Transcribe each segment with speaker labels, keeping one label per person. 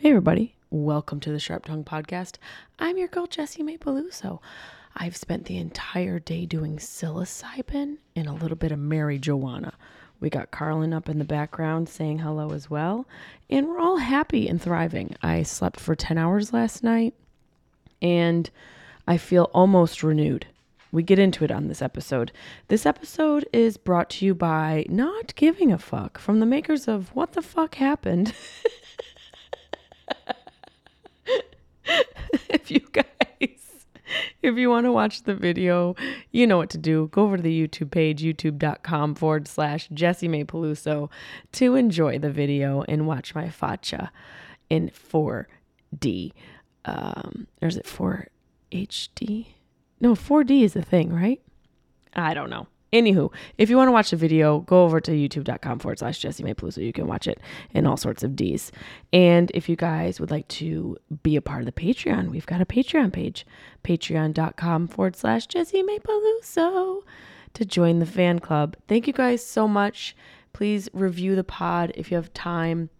Speaker 1: Hey, everybody. Welcome to the Sharp Tongue Podcast. I'm your girl, Jessimae. I've spent the entire day doing psilocybin and a little bit of marijuana. We got Carlin up in the background saying hello as well, and we're all happy and thriving. I slept for 10 hours last night, and I feel almost renewed. We get into it on this episode. This episode is brought to you by Not Giving a Fuck from the makers of What the Fuck Happened. if you guys if you want to watch the video you know what to do. Go over to the youtube page youtube.com forward slash jessimae peluso to enjoy the video and watch my facha in 4d um or is it 4hd no 4d is the thing right? I don't know Anywho, if you want to watch the video, go over to youtube.com forward slash Jessimae Peluso. You can watch it in all sorts of D's. And if you guys would like to be a part of the Patreon, we've got a Patreon page, patreon.com forward slash Jessimae Peluso to join the fan club. Thank you guys so much. Please review the pod if you have time.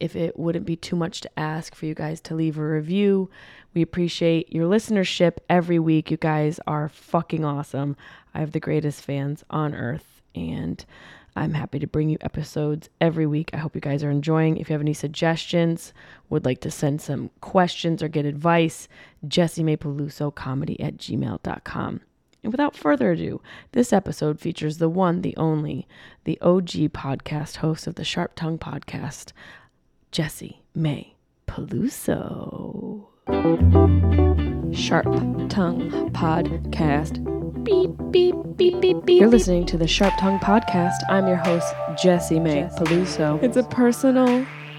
Speaker 1: If it wouldn't be too much to ask for you guys to leave a review, we appreciate your listenership every week. You guys are fucking awesome. I have the greatest fans on earth, and I'm happy to bring you episodes every week. I hope you guys are enjoying. If you have any suggestions, would like to send some questions or get advice, Jessimae Peluso comedy at gmail.com. And without further ado, this episode features the one, the only, the OG podcast host of the Sharp Tongue podcast, Jessie May Peluso. Sharp Tongue Podcast. Beep, beep, beep, beep, beep. You're listening to the Sharp Tongue Podcast. I'm your host, Jessimae Peluso. It's a personal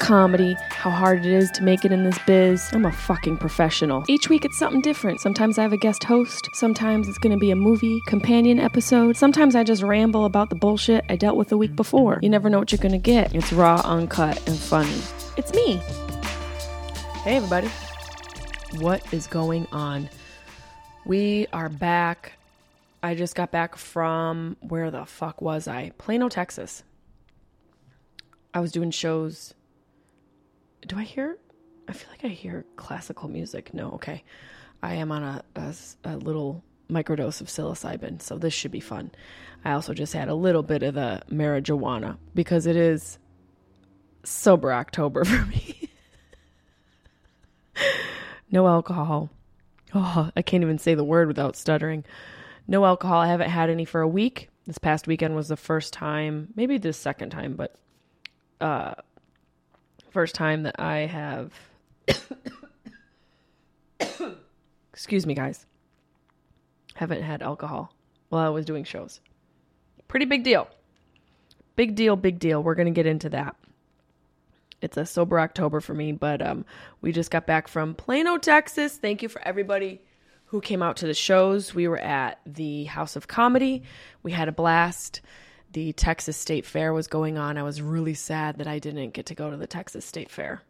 Speaker 1: comedy, how hard it is to make it in this biz. I'm a fucking professional. Each week it's something different. Sometimes I have a guest host, sometimes it's gonna be a movie companion episode, sometimes I just ramble about the bullshit I dealt with the week before. You never know what you're gonna get. It's raw, uncut, and funny. It's me. Hey, everybody. What is going on? We are back. I just got back from where the fuck was I? Plano, Texas. I was doing shows do I hear? I feel like I hear classical music. No, okay. I am on a, a, a little microdose of psilocybin, so this should be fun. I also just had a little bit of the marijuana because it is sober October for me. no alcohol. Oh, I can't even say the word without stuttering. No alcohol. I haven't had any for a week. This past weekend was the first time, maybe the second time, but uh, first time that I have. Excuse me, guys. Haven't had alcohol while I was doing shows. Pretty big deal. Big deal, big deal. We're going to get into that. It's a sober October for me, but um, we just got back from Plano, Texas. Thank you for everybody who came out to the shows. We were at the House of Comedy. We had a blast the Texas State Fair was going on. I was really sad that I didn't get to go to the Texas State Fair.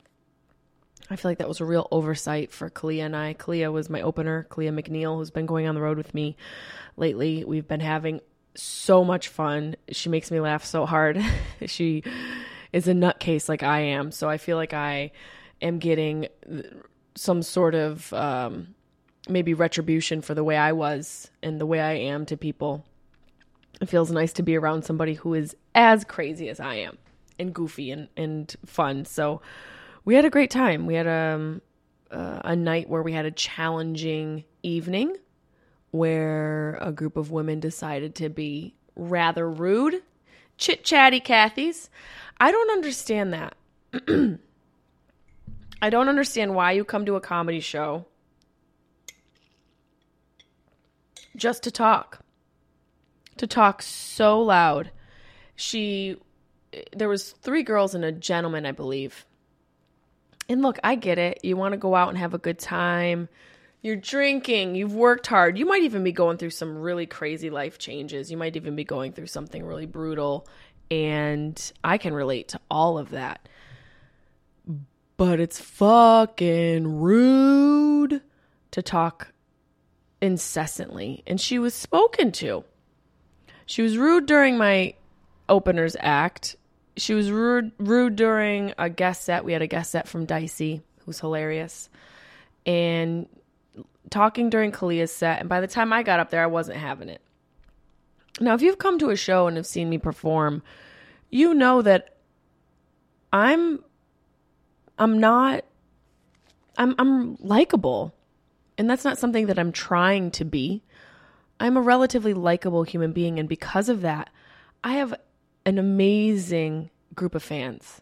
Speaker 1: I feel like that was a real oversight for Kalia and I. Kalia was my opener, Kalia McNeil, who's been going on the road with me lately. We've been having so much fun. She makes me laugh so hard. she is a nutcase like I am. So I feel like I am getting some sort of um, maybe retribution for the way I was and the way I am to people. It feels nice to be around somebody who is as crazy as I am and goofy and, and fun. So we had a great time. We had um, uh, a night where we had a challenging evening where a group of women decided to be rather rude, chit chatty Cathys. I don't understand that. I don't understand why you come to a comedy show just to talk. To talk so loud. She there was three girls and a gentleman, I believe. And look, I get it. You want to go out and have a good time. You're drinking, you've worked hard. You might even be going through some really crazy life changes. You might even be going through something really brutal. And I can relate to all of that. But it's fucking rude to talk incessantly. And she was spoken to. She was rude during my openers act. She was rude, rude during a guest set. We had a guest set from Dicey, who's hilarious. And talking during Kalia's set, and by the time I got up there, I wasn't having it. Now, if you've come to a show and have seen me perform, you know that I'm I'm not I'm I'm likable. And that's not something that I'm trying to be. I'm a relatively likable human being and because of that, I have an amazing group of fans.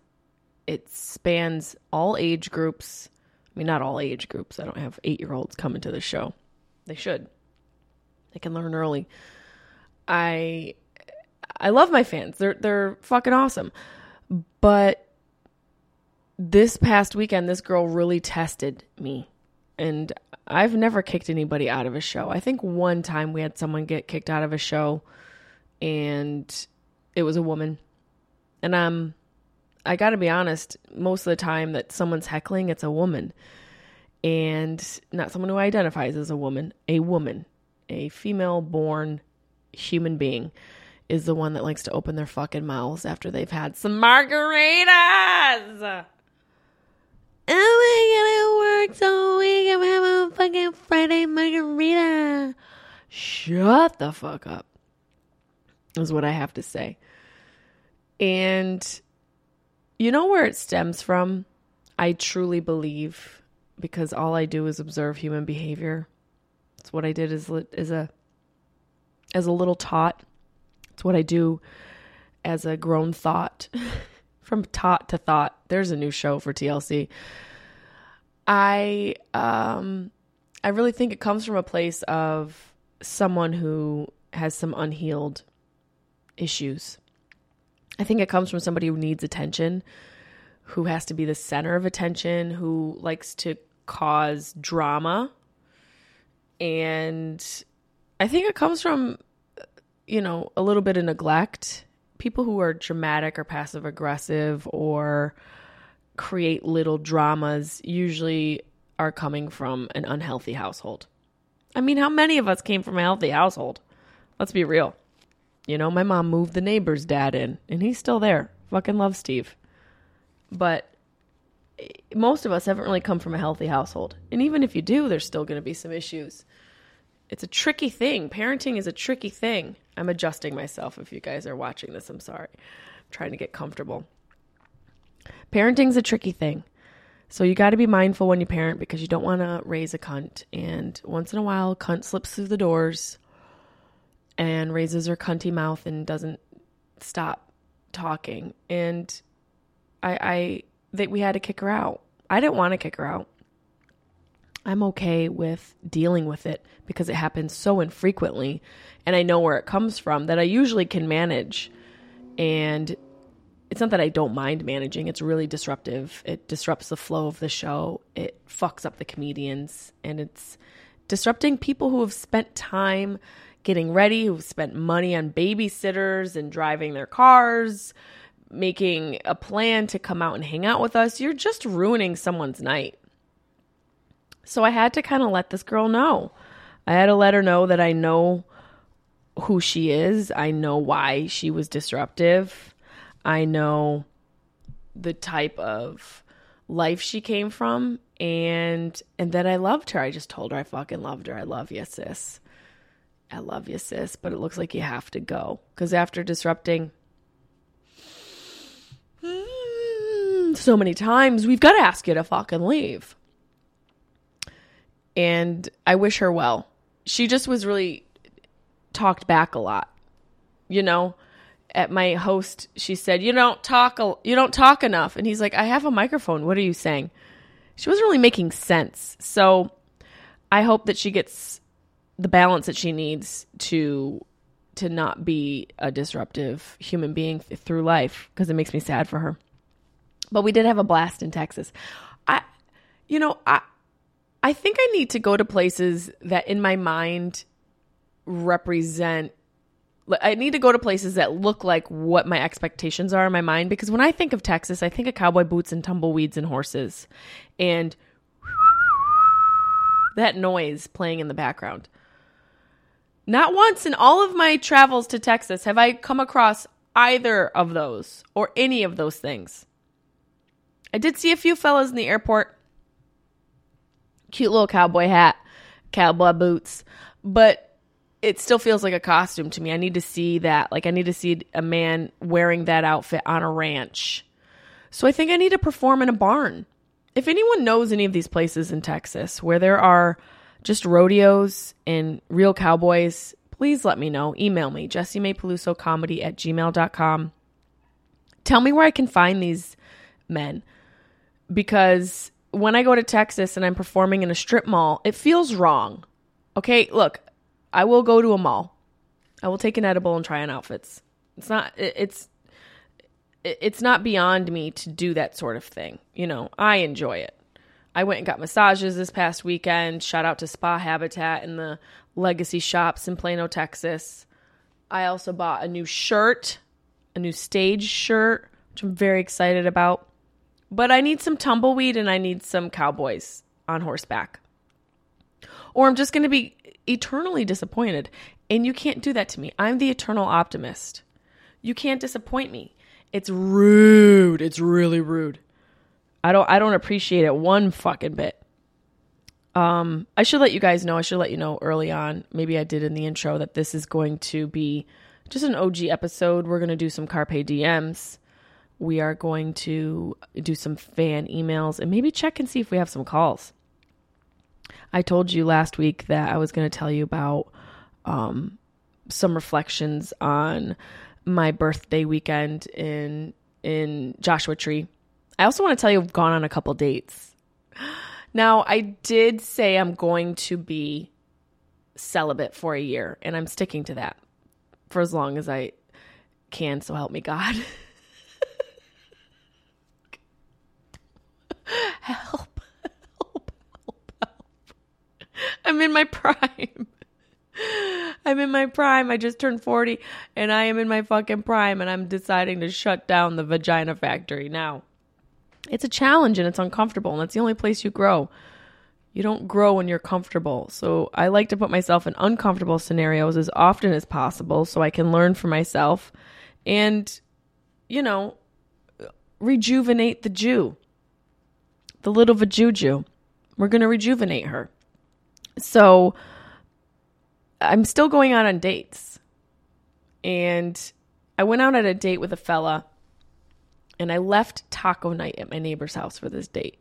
Speaker 1: It spans all age groups, I mean, not all age groups. I don't have eight year olds coming to the show. They should. They can learn early. I I love my fans. They're they're fucking awesome. But this past weekend this girl really tested me. And I've never kicked anybody out of a show. I think one time we had someone get kicked out of a show and it was a woman. And um I got to be honest, most of the time that someone's heckling, it's a woman. And not someone who identifies as a woman, a woman, a female born human being is the one that likes to open their fucking mouths after they've had some margaritas. Oh, my god, worked so we can have a fucking Friday margarita. Shut the fuck up, is what I have to say. And you know where it stems from? I truly believe because all I do is observe human behavior. It's what I did as as a as a little tot. It's what I do as a grown thought. From tot to thought. There's a new show for TLC. I um I really think it comes from a place of someone who has some unhealed issues I think it comes from somebody who needs attention, who has to be the center of attention, who likes to cause drama. And I think it comes from, you know, a little bit of neglect. People who are dramatic or passive aggressive or create little dramas usually are coming from an unhealthy household. I mean, how many of us came from a healthy household? Let's be real. You know, my mom moved the neighbor's dad in, and he's still there. Fucking love Steve. But eh, most of us haven't really come from a healthy household. And even if you do, there's still going to be some issues. It's a tricky thing. Parenting is a tricky thing. I'm adjusting myself if you guys are watching this. I'm sorry. I'm trying to get comfortable. Parenting's a tricky thing. So you got to be mindful when you parent because you don't want to raise a cunt. And once in a while, cunt slips through the doors and raises her cunty mouth and doesn't stop talking. And I, I that we had to kick her out. I didn't want to kick her out. I'm okay with dealing with it because it happens so infrequently and I know where it comes from that I usually can manage. And it's not that I don't mind managing, it's really disruptive. It disrupts the flow of the show, it fucks up the comedians, and it's disrupting people who have spent time getting ready, who've spent money on babysitters and driving their cars, making a plan to come out and hang out with us. You're just ruining someone's night. So I had to kind of let this girl know. I had to let her know that I know who she is. I know why she was disruptive. I know the type of life she came from and and then I loved her. I just told her I fucking loved her. I love you, sis. I love you, sis, but it looks like you have to go cuz after disrupting so many times, we've got to ask you to fucking leave. And I wish her well. She just was really talked back a lot. You know, at my host, she said, "You don't talk you don't talk enough." And he's like, "I have a microphone. What are you saying?" She wasn't really making sense. So, I hope that she gets the balance that she needs to to not be a disruptive human being through life because it makes me sad for her. But we did have a blast in Texas. I you know, I I think I need to go to places that in my mind represent I need to go to places that look like what my expectations are in my mind because when I think of Texas, I think of cowboy boots and tumbleweeds and horses and that noise playing in the background. Not once in all of my travels to Texas have I come across either of those or any of those things. I did see a few fellas in the airport. Cute little cowboy hat, cowboy boots, but it still feels like a costume to me. I need to see that. Like I need to see a man wearing that outfit on a ranch. So I think I need to perform in a barn. If anyone knows any of these places in Texas where there are just rodeos and real cowboys, please let me know. Email me, Jessimae Peluso comedy at gmail.com. Tell me where I can find these men because when I go to Texas and I'm performing in a strip mall, it feels wrong. Okay, look, I will go to a mall. I will take an edible and try on outfits. It's not it's it's not beyond me to do that sort of thing. You know, I enjoy it. I went and got massages this past weekend. Shout out to Spa Habitat and the Legacy Shops in Plano, Texas. I also bought a new shirt, a new stage shirt, which I'm very excited about. But I need some tumbleweed and I need some cowboys on horseback. Or I'm just going to be eternally disappointed. And you can't do that to me. I'm the eternal optimist. You can't disappoint me. It's rude. It's really rude. I don't I don't appreciate it one fucking bit. Um I should let you guys know. I should let you know early on. Maybe I did in the intro that this is going to be just an OG episode. We're going to do some Carpe DMs we are going to do some fan emails and maybe check and see if we have some calls. I told you last week that I was going to tell you about um, some reflections on my birthday weekend in in Joshua Tree. I also want to tell you I've gone on a couple dates. Now, I did say I'm going to be celibate for a year, and I'm sticking to that for as long as I can, so help me God. help, help, help. I'm in my prime. I'm in my prime. I just turned 40 and I am in my fucking prime and I'm deciding to shut down the vagina factory now. It's a challenge and it's uncomfortable and that's the only place you grow. You don't grow when you're comfortable. So I like to put myself in uncomfortable scenarios as often as possible so I can learn for myself and, you know, rejuvenate the Jew the little Vajuju. We're going to rejuvenate her. So I'm still going out on dates. And I went out on a date with a fella and I left taco night at my neighbor's house for this date.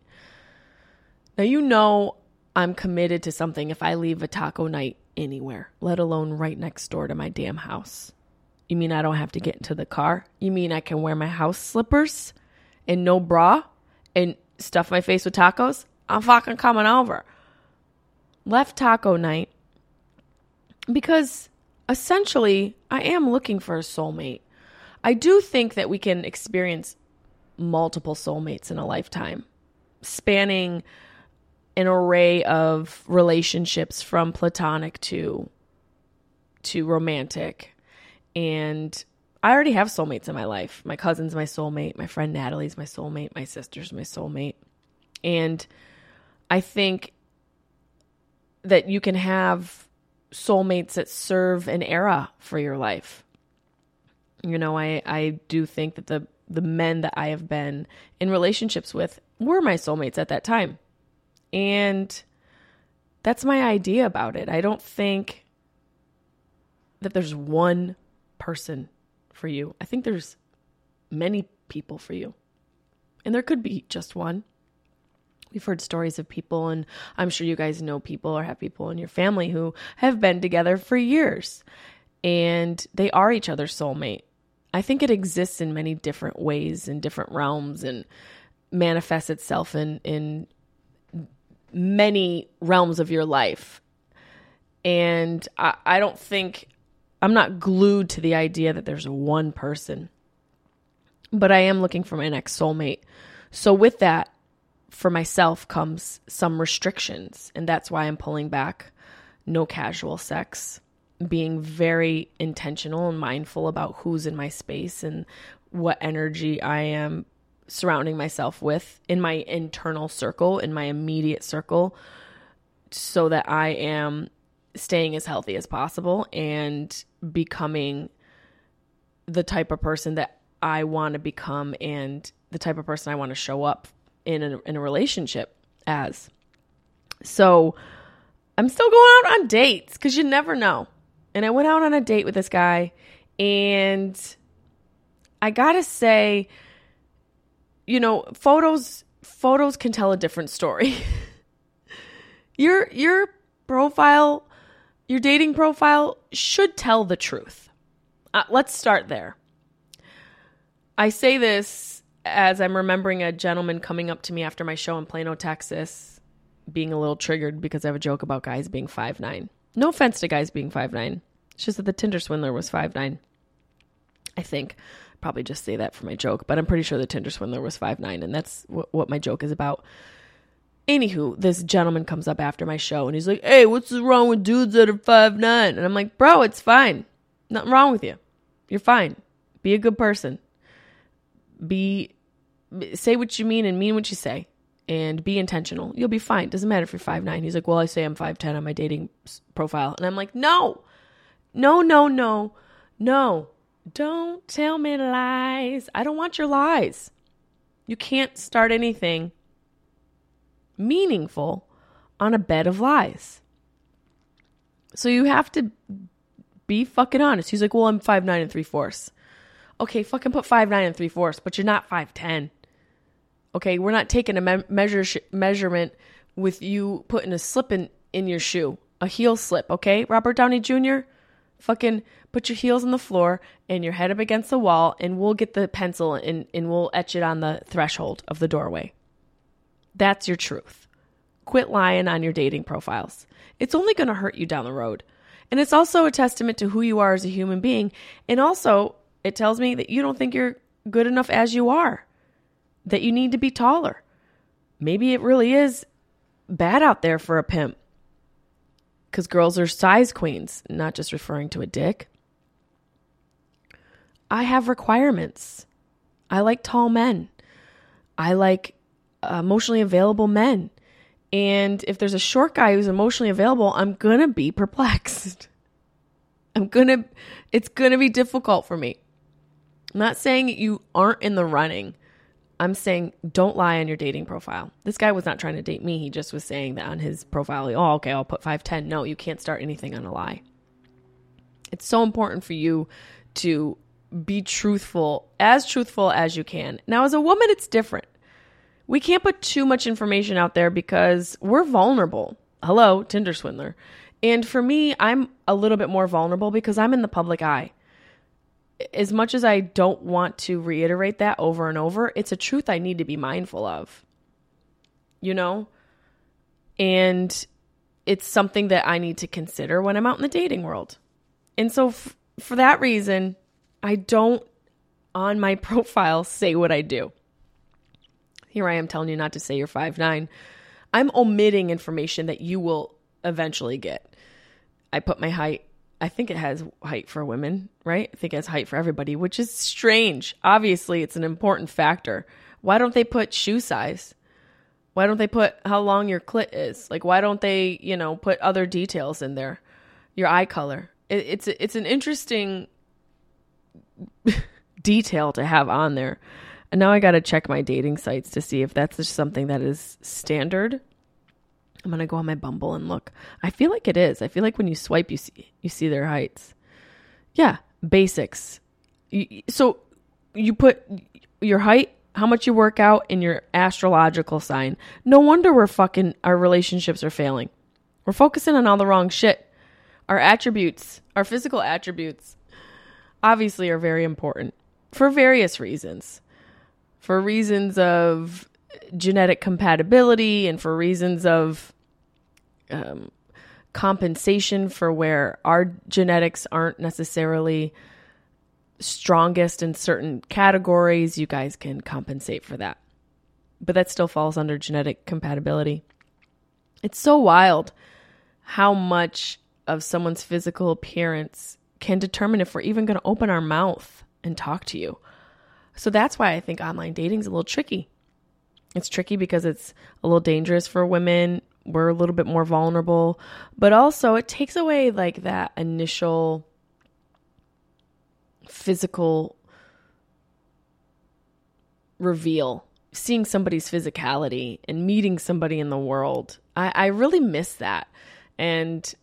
Speaker 1: Now, you know, I'm committed to something if I leave a taco night anywhere, let alone right next door to my damn house. You mean I don't have to get into the car? You mean I can wear my house slippers and no bra and stuff my face with tacos, I'm fucking coming over. Left taco night because essentially I am looking for a soulmate. I do think that we can experience multiple soulmates in a lifetime, spanning an array of relationships from platonic to to romantic. And I already have soulmates in my life. My cousin's my soulmate. My friend Natalie's my soulmate. My sister's my soulmate. And I think that you can have soulmates that serve an era for your life. You know, I, I do think that the the men that I have been in relationships with were my soulmates at that time. And that's my idea about it. I don't think that there's one person for you. I think there's many people for you. And there could be just one. We've heard stories of people, and I'm sure you guys know people or have people in your family who have been together for years and they are each other's soulmate. I think it exists in many different ways in different realms and manifests itself in in many realms of your life. And I, I don't think I'm not glued to the idea that there's one person, but I am looking for my next soulmate. So with that, for myself comes some restrictions, and that's why I'm pulling back no casual sex being very intentional and mindful about who's in my space and what energy I am surrounding myself with in my internal circle, in my immediate circle, so that I am staying as healthy as possible and becoming the type of person that I want to become and the type of person I want to show up in a, in a relationship as. So I'm still going out on dates because you never know. And I went out on a date with this guy, and I gotta say, you know, photos photos can tell a different story. your your profile, your dating profile should tell the truth. Uh, let's start there. I say this as I'm remembering a gentleman coming up to me after my show in Plano, Texas, being a little triggered because I have a joke about guys being five nine. No offense to guys being five nine. It's just that the Tinder swindler was five nine. I think. Probably just say that for my joke, but I'm pretty sure the Tinder swindler was five nine, and that's what, what my joke is about. Anywho, this gentleman comes up after my show and he's like, Hey, what's wrong with dudes that are five nine? And I'm like, Bro, it's fine. Nothing wrong with you. You're fine. Be a good person. Be say what you mean and mean what you say and be intentional. You'll be fine. Doesn't matter if you're five nine. He's like, Well, I say I'm 5'10 on my dating profile. And I'm like, No, no, no, no, no. Don't tell me lies. I don't want your lies. You can't start anything meaningful on a bed of lies. So you have to be fucking honest. He's like, well, I'm five nine and three fourths. Okay, fucking put five nine and three fourths, but you're not five ten. Okay, we're not taking a me- measure sh- measurement with you putting a slip in in your shoe, a heel slip. Okay, Robert Downey Jr fucking put your heels on the floor and your head up against the wall and we'll get the pencil and, and we'll etch it on the threshold of the doorway. That's your truth. Quit lying on your dating profiles. It's only going to hurt you down the road. And it's also a testament to who you are as a human being. And also, it tells me that you don't think you're good enough as you are, that you need to be taller. Maybe it really is bad out there for a pimp because girls are size queens, not just referring to a dick. I have requirements. I like tall men. I like uh, emotionally available men. And if there's a short guy who's emotionally available, I'm going to be perplexed. I'm going to, it's going to be difficult for me. I'm not saying you aren't in the running. I'm saying don't lie on your dating profile. This guy was not trying to date me. He just was saying that on his profile, oh, okay, I'll put 5'10. No, you can't start anything on a lie. It's so important for you to be truthful, as truthful as you can. Now, as a woman, it's different. We can't put too much information out there because we're vulnerable. Hello, Tinder swindler. And for me, I'm a little bit more vulnerable because I'm in the public eye as much as I don't want to reiterate that over and over, it's a truth I need to be mindful of. You know? And it's something that I need to consider when I'm out in the dating world. And so, f- for that reason, I don't on my profile say what I do. Here I am telling you not to say you're five nine. I'm omitting information that you will eventually get. I put my height I think it has height for women, right? I think it has height for everybody, which is strange. Obviously, it's an important factor. Why don't they put shoe size? Why don't they put how long your clit is? Like, why don't they, you know, put other details in there? Your eye color. It, it's it's an interesting detail to have on there. And now I got to check my dating sites to see if that's just something that is standard. I'm to go on my Bumble and look. I feel like it is. I feel like when you swipe you see you see their heights. Yeah, basics. So you put your height, how much you work out, and your astrological sign. No wonder we're fucking our relationships are failing. We're focusing on all the wrong shit. Our attributes, our physical attributes, obviously are very important for various reasons. For reasons of genetic compatibility and for reasons of um, compensation for where our genetics aren't necessarily strongest in certain categories, you guys can compensate for that. But that still falls under genetic compatibility. It's so wild how much of someone's physical appearance can determine if we're even going to open our mouth and talk to you. So that's why I think online dating is a little tricky. It's tricky because it's a little dangerous for women. We're a little bit more vulnerable, but also it takes away like that initial physical reveal, seeing somebody's physicality and meeting somebody in the world. I, I really miss that. And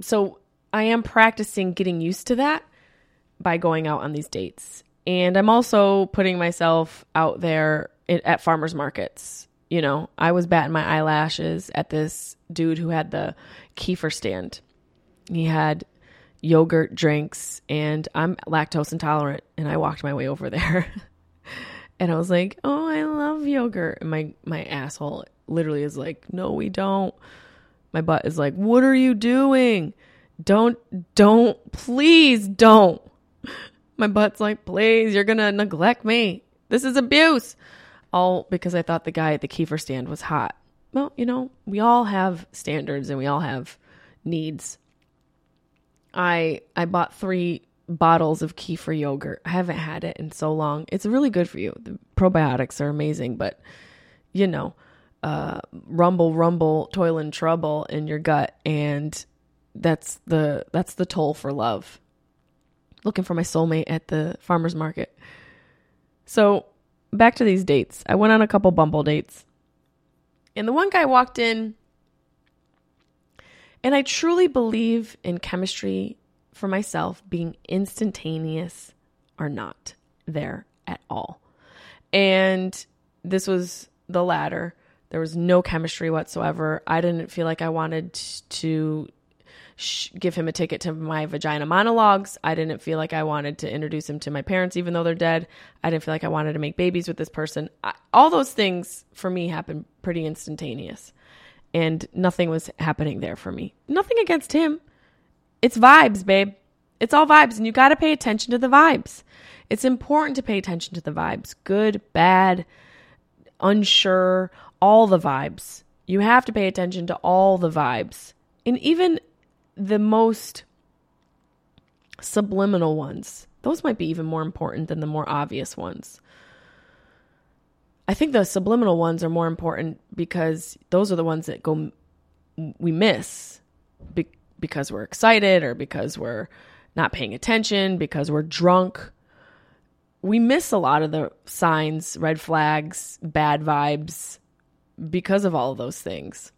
Speaker 1: so I am practicing getting used to that by going out on these dates. And I'm also putting myself out there at farmers markets. You know, I was batting my eyelashes at this dude who had the kefir stand. He had yogurt drinks and I'm lactose intolerant and I walked my way over there. and I was like, "Oh, I love yogurt." And my my asshole literally is like, "No, we don't." My butt is like, "What are you doing? Don't don't please don't." My butt's like, "Please, you're going to neglect me. This is abuse." All because I thought the guy at the kefir stand was hot. Well, you know, we all have standards and we all have needs. I I bought three bottles of kefir yogurt. I haven't had it in so long. It's really good for you. The probiotics are amazing, but you know, uh, rumble, rumble, toil and trouble in your gut, and that's the that's the toll for love. Looking for my soulmate at the farmers market. So back to these dates. I went on a couple Bumble dates, and the one guy walked in and I truly believe in chemistry for myself being instantaneous or not there at all. And this was the latter. There was no chemistry whatsoever. I didn't feel like I wanted to sh- give him a ticket to my vagina monologues. I didn't feel like I wanted to introduce him to my parents, even though they're dead. I didn't feel like I wanted to make babies with this person. I, all those things for me happened pretty instantaneous and nothing was happening there for me. Nothing against him. It's vibes, babe. It's all vibes, and you got to pay attention to the vibes. It's important to pay attention to the vibes good, bad, unsure, all the vibes. You have to pay attention to all the vibes. And even the most subliminal ones, those might be even more important than the more obvious ones. I think the subliminal ones are more important because those are the ones that go we miss be, because we're excited or because we're not paying attention, because we're drunk. We miss a lot of the signs, red flags, bad vibes because of all of those things.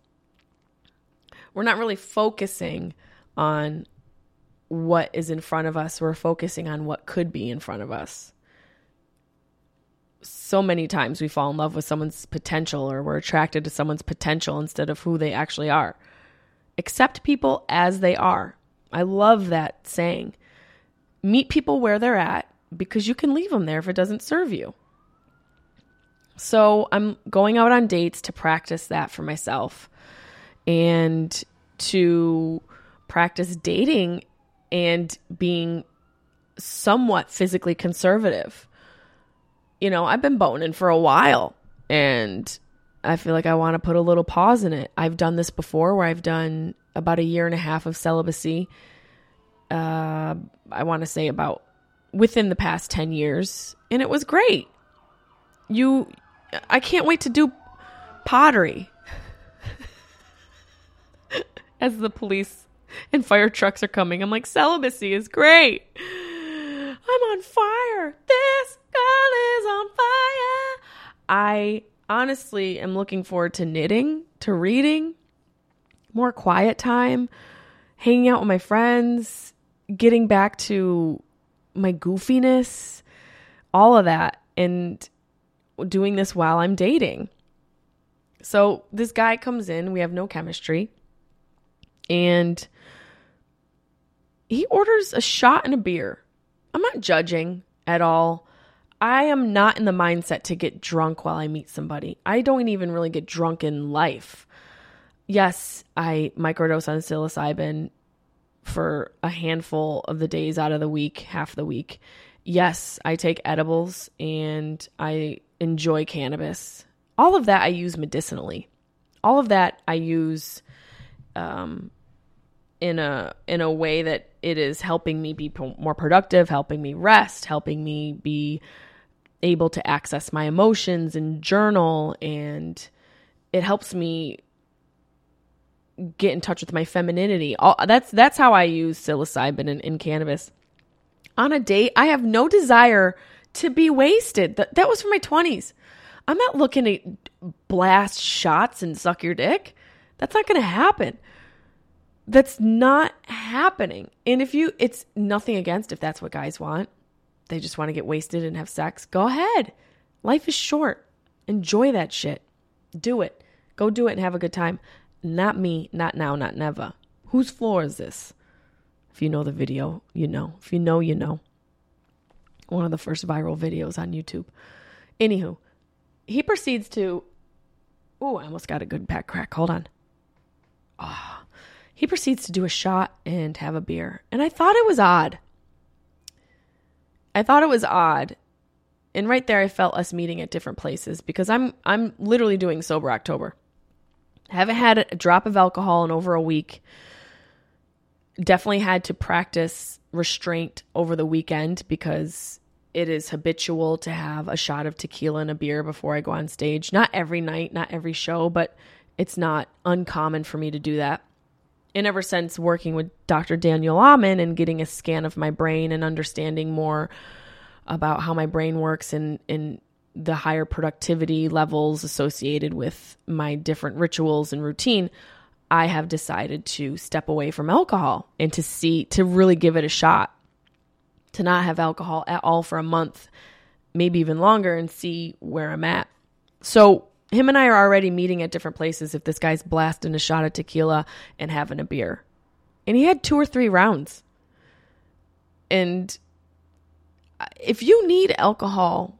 Speaker 1: We're not really focusing on what is in front of us, we're focusing on what could be in front of us so many times we fall in love with someone's potential or we're attracted to someone's potential instead of who they actually are. Accept people as they are. I love that saying. Meet people where they're at because you can leave them there if it doesn't serve you. So I'm going out on dates to practice that for myself and to practice dating and being somewhat physically conservative you know, I've been boning for a while and I feel like I want to put a little pause in it. I've done this before where I've done about a year and a half of celibacy. Uh, I want to say about within the past 10 years, and it was great. You, I can't wait to do pottery. As the police and fire trucks are coming. I'm like, celibacy is great. I'm on fire. This girl is on fire. I honestly am looking forward to knitting, to reading, more quiet time, hanging out with my friends, getting back to my goofiness, all of that, and doing this while I'm dating. So this guy comes in, we have no chemistry, and he orders a shot and a beer. I'm not judging at all. I am not in the mindset to get drunk while I meet somebody. I don't even really get drunk in life. Yes, I microdose on psilocybin for a handful of the days out of the week, half the week. Yes, I take edibles and I enjoy cannabis. All of that I use medicinally. All of that I use um, in a in a way that it is helping me be more productive, helping me rest, helping me be able to access my emotions and journal and it helps me get in touch with my femininity. All, that's that's how I use psilocybin and, and cannabis. On a date, I have no desire to be wasted. That that was for my twenties. I'm not looking to blast shots and suck your dick. That's not going to happen. That's not happening. And if you, it's nothing against if that's what guys want. They just want to get wasted and have sex. Go ahead. Life is short. Enjoy that shit. Do it. Go do it and have a good time. Not me, not now, not never. Whose floor is this? If you know the video, you know. If you know, you know. One of the first viral videos on YouTube. Anywho, he proceeds to. Ooh, I almost got a good back crack. Hold on. Ah. Oh. He proceeds to do a shot and have a beer. And I thought it was odd. I thought it was odd. And right there I felt us meeting at different places because I'm I'm literally doing sober October. I Haven't had a drop of alcohol in over a week. Definitely had to practice restraint over the weekend because it is habitual to have a shot of tequila and a beer before I go on stage. Not every night, not every show, but it's not uncommon for me to do that. And ever since working with Dr. Daniel Amen and getting a scan of my brain and understanding more about how my brain works and, and the higher productivity levels associated with my different rituals and routine, I have decided to step away from alcohol and to see, to really give it a shot, to not have alcohol at all for a month, maybe even longer, and see where I'm at. So, him and I are already meeting at different places if this guy's blasting a shot of tequila and having a beer. And he had two or three rounds. And if you need alcohol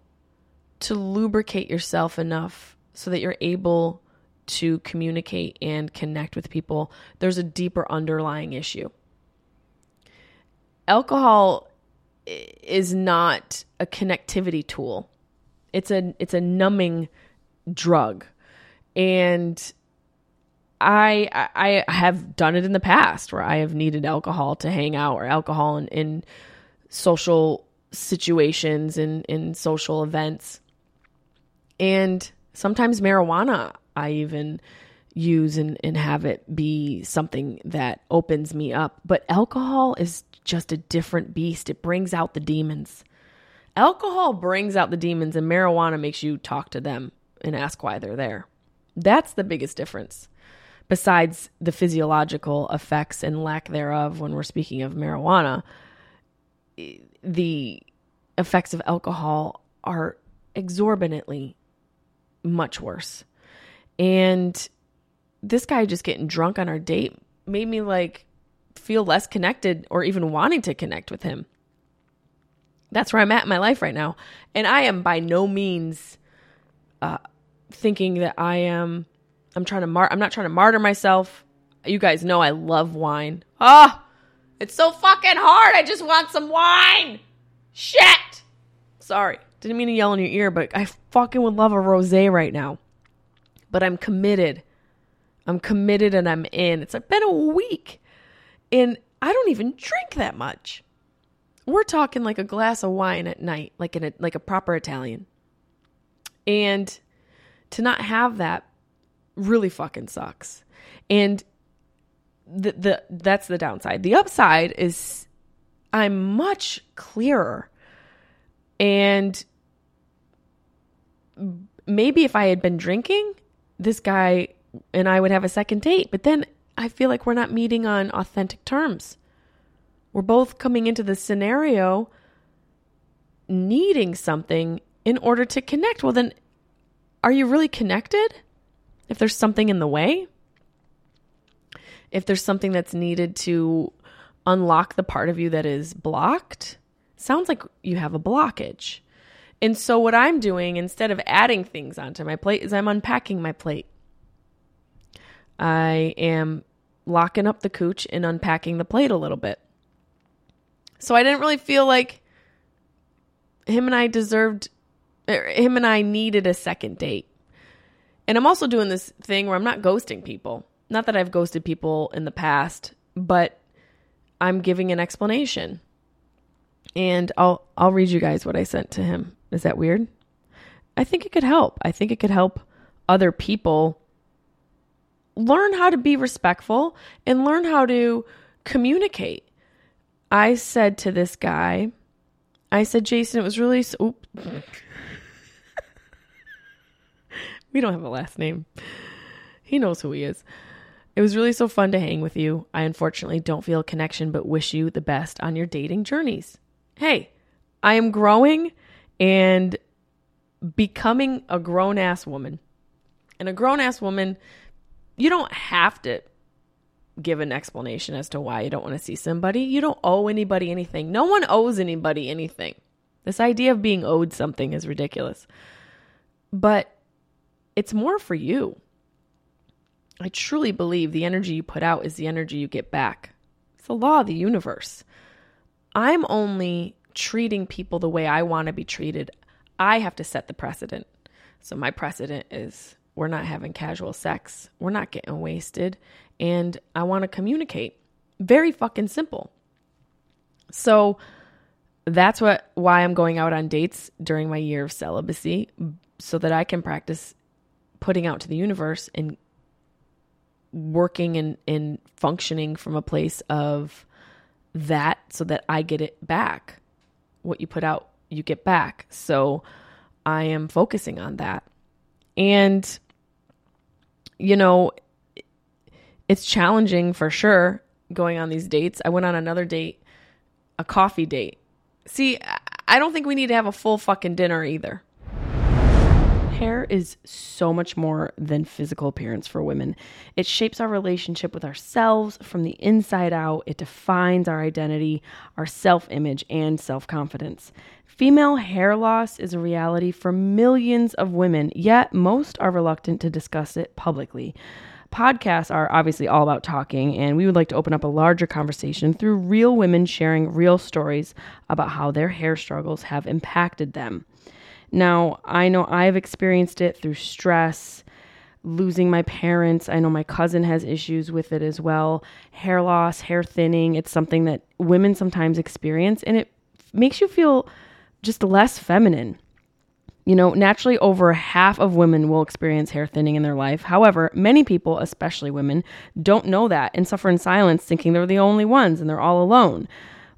Speaker 1: to lubricate yourself enough so that you're able to communicate and connect with people, there's a deeper underlying issue. Alcohol is not a connectivity tool. It's a it's a numbing drug. And I I have done it in the past where I have needed alcohol to hang out or alcohol in, in social situations and in social events. And sometimes marijuana I even use and, and have it be something that opens me up. But alcohol is just a different beast. It brings out the demons. Alcohol brings out the demons, and marijuana makes you talk to them and ask why they're there. That's the biggest difference. Besides the physiological effects and lack thereof when we're speaking of marijuana, the effects of alcohol are exorbitantly much worse. And this guy just getting drunk on our date made me like feel less connected or even wanting to connect with him. That's where I'm at in my life right now. And I am by no means uh, thinking that I am I'm trying to mar I'm not trying to martyr myself. You guys know I love wine. Ah, it's so fucking hard. I just want some wine. Shit. Sorry. Didn't mean to yell in your ear, but I fucking would love a rosé right now. But I'm committed. I'm committed and I'm in. It's been a week. And I don't even drink that much. We're talking like a glass of wine at night, like in a like a proper Italian. And to not have that really fucking sucks. And the the that's the downside. The upside is I'm much clearer and maybe if I had been drinking, this guy and I would have a second date. But then I feel like we're not meeting on authentic terms. We're both coming into the scenario needing something in order to connect. Well, then, are you really connected? If there's something in the way, if there's something that's needed to unlock the part of you that is blocked, sounds like you have a blockage. And so, what I'm doing instead of adding things onto my plate is I'm unpacking my plate. I am locking up the cooch and unpacking the plate a little bit. So, I didn't really feel like him and I deserved, Uh, him and I needed a second date. And I'm also doing this thing where I'm not ghosting people. Not that I've ghosted people in the past, but I'm giving an explanation. And I'll I'll read you guys what I sent to him. Is that weird? I think it could help. I think it could help other people learn how to be respectful and learn how to communicate. I said to this guy, I said, Jason, it was really so. We don't have a last name. He knows who he is. It was really so fun to hang with you. I unfortunately don't feel a connection, but wish you the best on your dating journeys. Hey, I am growing and becoming a grown ass woman. And a grown ass woman, you don't have to give an explanation as to why you don't want to see somebody. You don't owe anybody anything. No one owes anybody anything. This idea of being owed something is ridiculous. But it's more for you. I truly believe the energy you put out is the energy you get back. It's the law of the universe. I'm only treating people the way I want to be treated. I have to set the precedent. So my precedent is we're not having casual sex, we're not getting wasted, and I want to communicate. Very fucking simple. So that's what why I'm going out on dates during my year of celibacy so that I can practice putting out to the universe and working and, functioning from a place of that so that I get it back. What you put out, you get back. So I am focusing on that. And, you know, it's challenging for sure going on these dates. I went on another date, a coffee date. See, I don't think we need to have a full fucking dinner either. Hair is so much more than physical appearance for women. It shapes our relationship with ourselves from the inside out. It defines our identity, our self image, and self confidence. Female hair loss is a reality for millions of women, yet most are reluctant to discuss it publicly. Podcasts are obviously all about talking, and we would like to open up a larger conversation through real women sharing real stories about how their hair struggles have impacted them. Now, I know I've experienced it through stress, losing my parents. I know my cousin has issues with it as well. Hair loss, hair thinning, it's something that women sometimes experience, and it makes you feel just less feminine. You know, naturally, over half of women will experience hair thinning in their life. However, many people, especially women, don't know that and suffer in silence, thinking they're the only ones and they're all alone.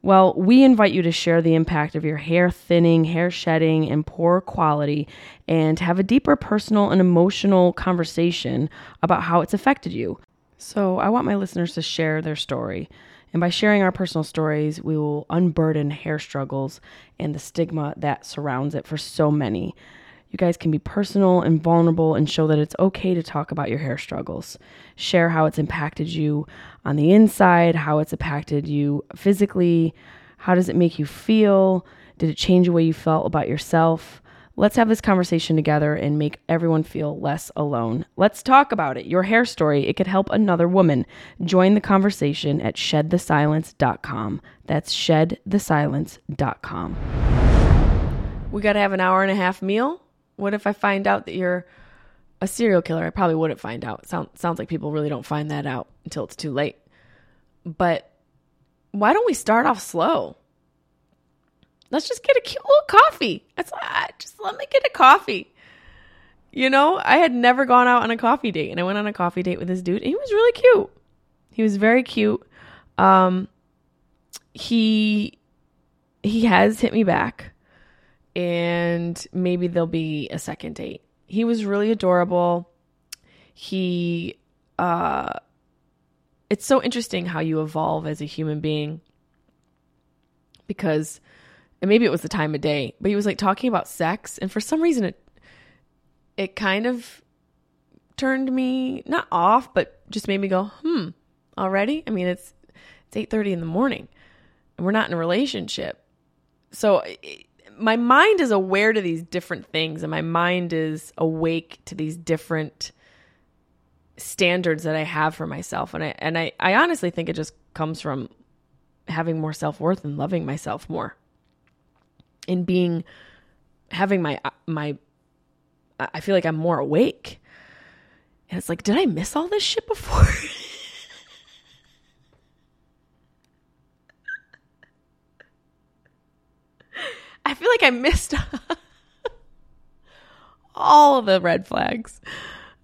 Speaker 1: Well, we invite you to share the impact of your hair thinning, hair shedding, and poor quality, and have a deeper personal and emotional conversation about how it's affected you. So, I want my listeners to share their story. And by sharing our personal stories, we will unburden hair struggles and the stigma that surrounds it for so many. You guys can be personal and vulnerable and show that it's okay to talk about your hair struggles. Share how it's impacted you on the inside, how it's impacted you physically. How does it make you feel? Did it change the way you felt about yourself? Let's have this conversation together and make everyone feel less alone. Let's talk about it. Your hair story, it could help another woman. Join the conversation at shedthesilence.com. That's shedthesilence.com. We got to have an hour and a half meal. What if I find out that you're a serial killer? I probably wouldn't find out. Sound, sounds like people really don't find that out until it's too late. But why don't we start off slow? Let's just get a cute little coffee. That's just let me get a coffee. You know, I had never gone out on a coffee date, and I went on a coffee date with this dude. he was really cute. He was very cute. Um, he he has hit me back and maybe there'll be a second date. He was really adorable. He uh it's so interesting how you evolve as a human being because and maybe it was the time of day, but he was like talking about sex and for some reason it it kind of turned me not off, but just made me go, "Hmm, already?" I mean, it's it's 8:30 in the morning and we're not in a relationship. So my mind is aware to these different things and my mind is awake to these different standards that I have for myself and I and I, I honestly think it just comes from having more self-worth and loving myself more and being having my my I feel like I'm more awake. And it's like, did I miss all this shit before? I feel like I missed all the red flags.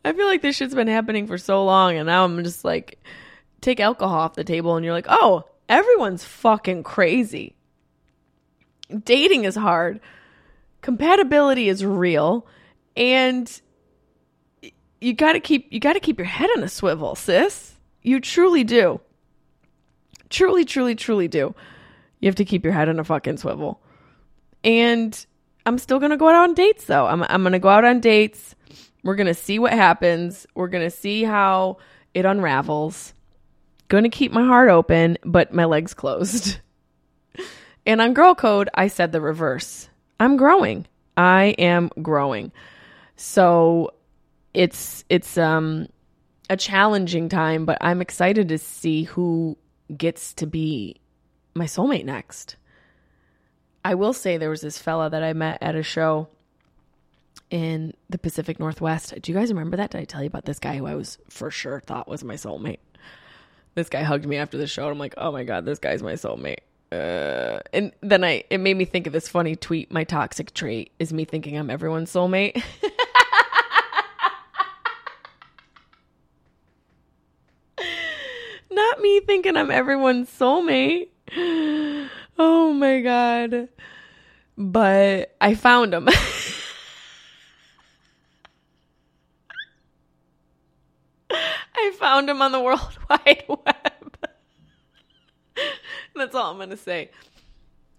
Speaker 1: I feel like this shit's been happening for so long, and now I'm just like, take alcohol off the table, and you're like, oh, everyone's fucking crazy. Dating is hard, compatibility is real, and you got to keep you got to keep your head on a swivel, sis. You truly do. Truly, truly, truly do. You have to keep your head on a fucking swivel. And I'm still gonna go out on dates though. I'm I'm gonna go out on dates. We're gonna see what happens. We're gonna see how it unravels. Gonna keep my heart open, but my legs closed. and on Girl Code, I said the reverse. I'm growing. I am growing. So it's it's um a challenging time, but I'm excited to see who gets to be my soulmate next. I will say there was this fella that I met at a show in the Pacific Northwest. Do you guys remember that? Did I tell you about this guy who I was for sure thought was my soulmate? This guy hugged me after the show, and I'm like, oh my god, this guy's my soulmate. Uh, and then I it made me think of this funny tweet. My toxic trait is me thinking I'm everyone's soulmate. Not me thinking I'm everyone's soulmate. Oh my god. But I found him. I found him on the World Wide Web. That's all I'm going to say.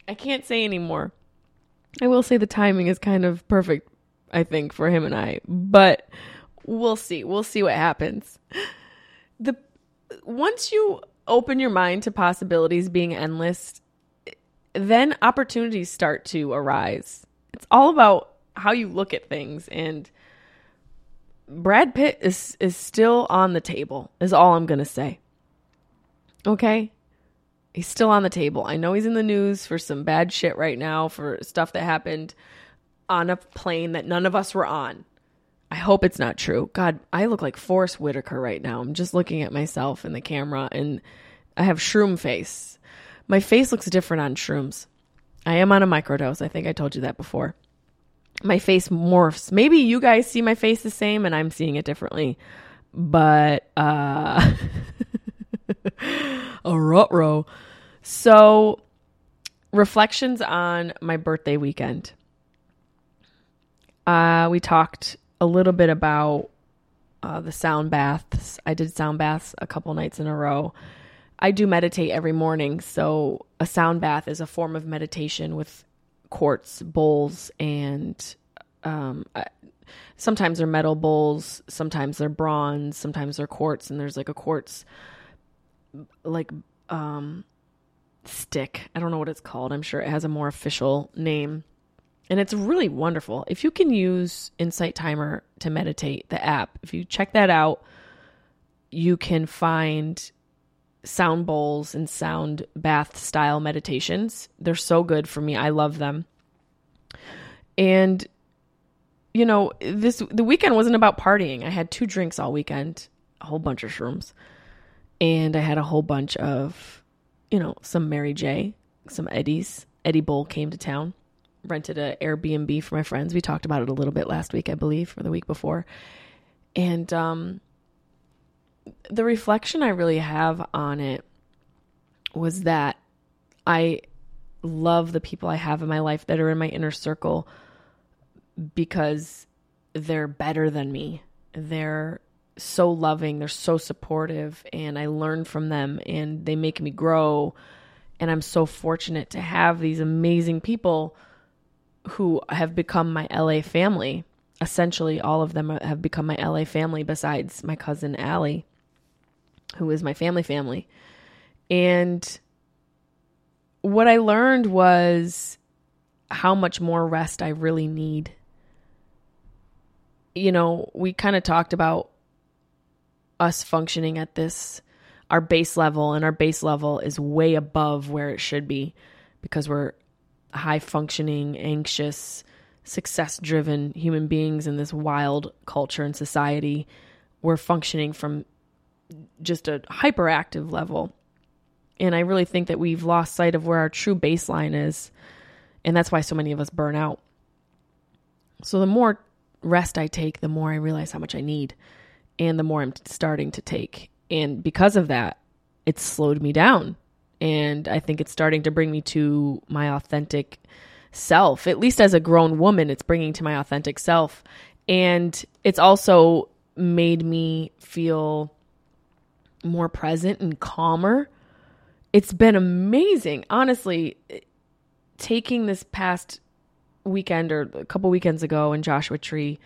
Speaker 1: I can't say anymore. I will say the timing is kind of perfect, I think, for him and I. But we'll see. We'll see what happens. The once you open your mind to possibilities being endless, then opportunities start to arise. It's all about how you look at things and Brad Pitt is is still on the table. Is all I'm going to say. Okay? He's still on the table. I know he's in the news for some bad shit right now for stuff that happened on a plane that none of us were on. I hope it's not true. God, I look like Forest Whitaker right now. I'm just looking at myself in the camera and I have shroom face. My face looks different on shrooms. I am on a microdose. I think I told you that before. My face morphs. Maybe you guys see my face the same and I'm seeing it differently. But uh a row. So reflections on my birthday weekend. Uh we talked a little bit about uh, the sound baths. I did sound baths a couple nights in a row. I do meditate every morning, so a sound bath is a form of meditation with quartz bowls and um, I, sometimes they're metal bowls, sometimes they're bronze, sometimes they're quartz, and there's like a quartz like um, stick. I don't know what it's called. I'm sure it has a more official name. And it's really wonderful. If you can use Insight Timer to meditate, the app, if you check that out, you can find sound bowls and sound bath style meditations. They're so good for me. I love them. And you know, this the weekend wasn't about partying. I had two drinks all weekend, a whole bunch of shrooms. And I had a whole bunch of, you know, some Mary J, some Eddies. Eddie Bowl came to town rented an Airbnb for my friends. We talked about it a little bit last week, I believe, or the week before. And um, the reflection I really have on it was that I love the people I have in my life that are in my inner circle because they're better than me. They're so loving, they're so supportive, and I learn from them and they make me grow. And I'm so fortunate to have these amazing people who have become my LA family. Essentially, all of them have become my LA family besides my cousin Allie, who is my family family. And what I learned was how much more rest I really need. You know, we kind of talked about us functioning at this our base level and our base level is way above where it should be because we're high functioning, anxious, success driven human beings in this wild culture and society. We're functioning from just a hyperactive level. And I really think that we've lost sight of where our true baseline is. And that's why so many of us burn out. So the more rest I take, the more I realize how much I need and the more I'm starting to take. And because of that, it's slowed me down. And I think it's starting to bring me to my authentic self. At least as a grown woman, it's bringing to my authentic self. And it's also made me feel more present and calmer. It's been amazing. Honestly, taking this past weekend or a couple weekends ago in Joshua Tree,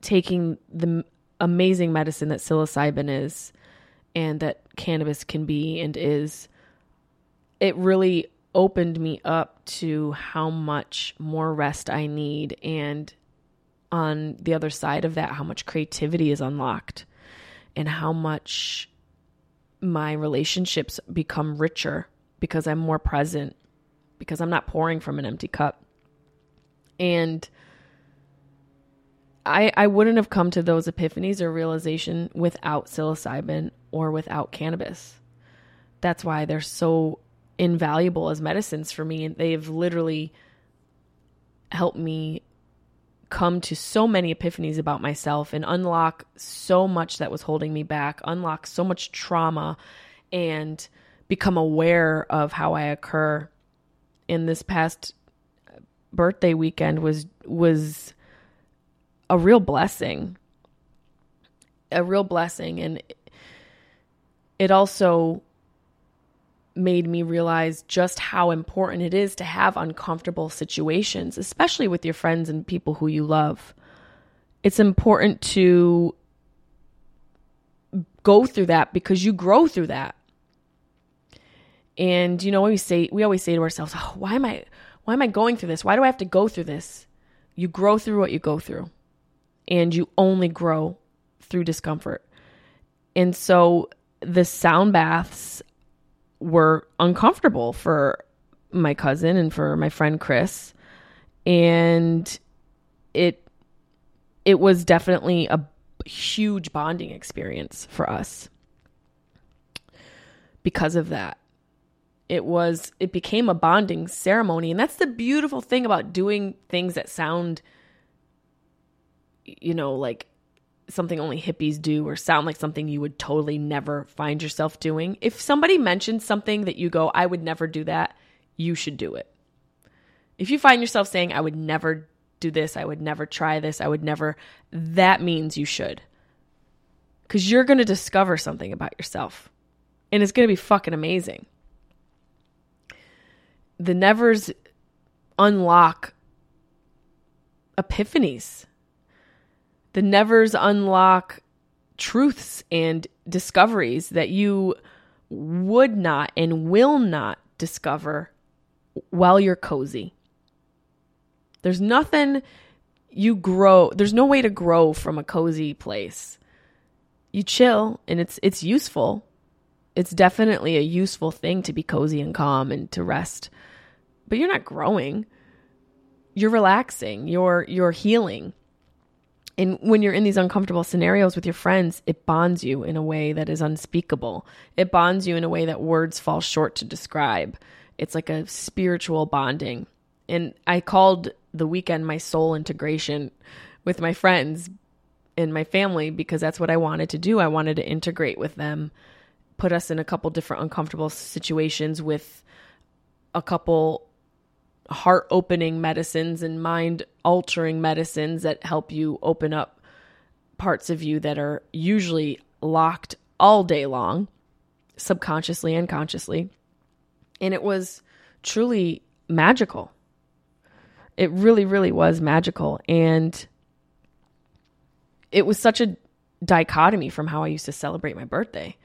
Speaker 1: taking the amazing medicine that psilocybin is and that cannabis can be and is, it really opened me up to how much more rest I need. And on the other side of that, how much creativity is unlocked and how much my relationships become richer because I'm more present, because I'm not pouring from an empty cup. And I, I wouldn't have come to those epiphanies or realization without psilocybin or without cannabis. That's why they're so invaluable as medicines for me. And they've literally helped me come to so many epiphanies about myself and unlock so much that was holding me back, unlock so much trauma, and become aware of how I occur. In this past birthday weekend was was a real blessing. A real blessing. And it also made me realize just how important it is to have uncomfortable situations, especially with your friends and people who you love. It's important to go through that because you grow through that. And you know, we say we always say to ourselves, oh, "Why am I why am I going through this? Why do I have to go through this?" You grow through what you go through and you only grow through discomfort. And so the sound baths were uncomfortable for my cousin and for my friend Chris. And it it was definitely a huge bonding experience for us because of that it was it became a bonding ceremony and that's the beautiful thing about doing things that sound you know, like something only hippies do or sound like something you would totally never find yourself doing. If somebody mentions something that you go, I would never do that, you should do it. If you find yourself saying, I would never do this, I would never try this, I would never, that means you should. Because you're going to discover something about yourself. And it's going to be fucking amazing. The nevers unlock epiphanies the nevers unlock truths and discoveries that you would not and will not discover while you're cozy. There's nothing you grow, there's no way to grow from a cozy place. You chill and it's it's useful. It's definitely a useful thing to be cozy and calm and to rest. But you're not growing. You're relaxing. You're you're healing. And when you're in these uncomfortable scenarios with your friends, it bonds you in a way that is unspeakable. It bonds you in a way that words fall short to describe. It's like a spiritual bonding. And I called the weekend my soul integration with my friends and my family because that's what I wanted to do. I wanted to integrate with them, put us in a couple different uncomfortable situations with a couple heart opening medicines and mind altering medicines that help you open up parts of you that are usually locked all day long, subconsciously and consciously. And it was truly magical. It really, really was magical. And it was such a dichotomy from how I used to celebrate my birthday.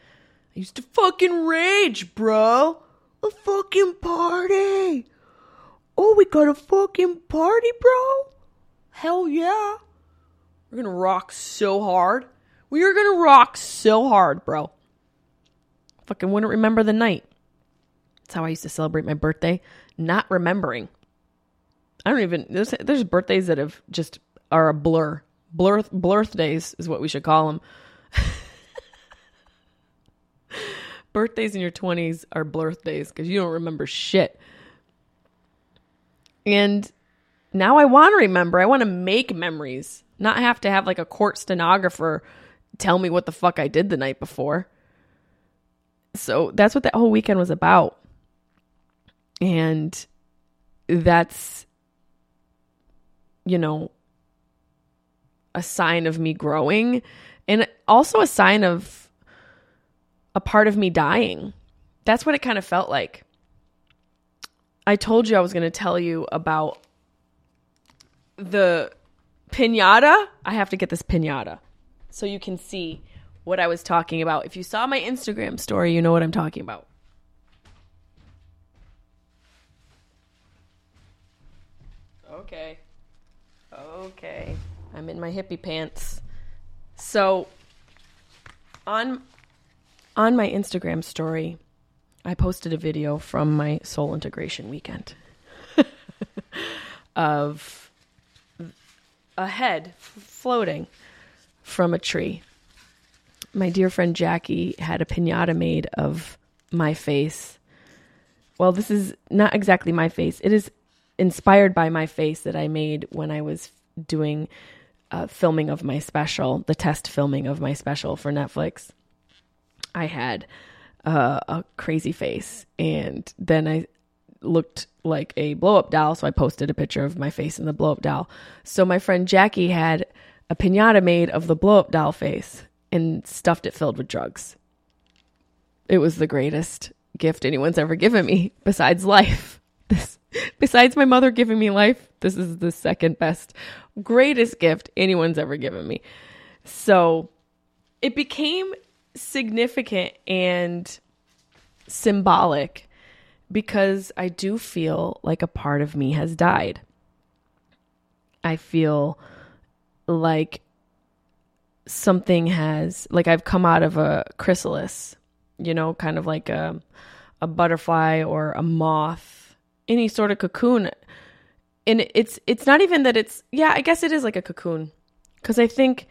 Speaker 1: I used to fucking rage, bro. A fucking party. Oh, we got a fucking party, bro? Hell yeah. We're gonna rock so hard. We are gonna rock so hard, bro. Fucking wouldn't remember the night. That's how I used to celebrate my birthday, not remembering. I don't even there's there's birthdays that have just are a blur. Blur birthdays is what we should call them. Birthdays in your 20s are birthdays because you don't remember shit. And now I want to remember. I want to make memories, not have to have like a court stenographer tell me what the fuck I did the night before. So that's what that whole weekend was about. And that's, you know, a sign of me growing and also a sign of a part of me dying. That's what it kind of felt like. I told you I was going to tell you about the pinata. I have to get this pinata so you can see what I was talking about. If you saw my Instagram story, you know what I'm talking about. Okay. Okay. I'm in my hippie pants. So on on my Instagram story, I posted a video from my soul integration weekend of a head floating from a tree. My dear friend Jackie had a pinata made of my face. Well, this is not exactly my face. It is inspired by my face that I made when I was doing uh, filming of my special, the test filming of my special for Netflix. I had uh, a crazy face, and then I looked like a blow up doll, so I posted a picture of my face in the blow up doll. So my friend Jackie had a pinata made of the blow up doll face and stuffed it filled with drugs. It was the greatest gift anyone's ever given me besides life. This besides my mother giving me life, this is the second best greatest gift anyone's ever given me. So, it became significant and symbolic because I do feel like a part of me has died. I feel like something has like I've come out of a chrysalis, you know, kind of like a a butterfly or a moth, any sort of cocoon. And it's it's not even that it's yeah, I guess it is like a cocoon. Cuz I think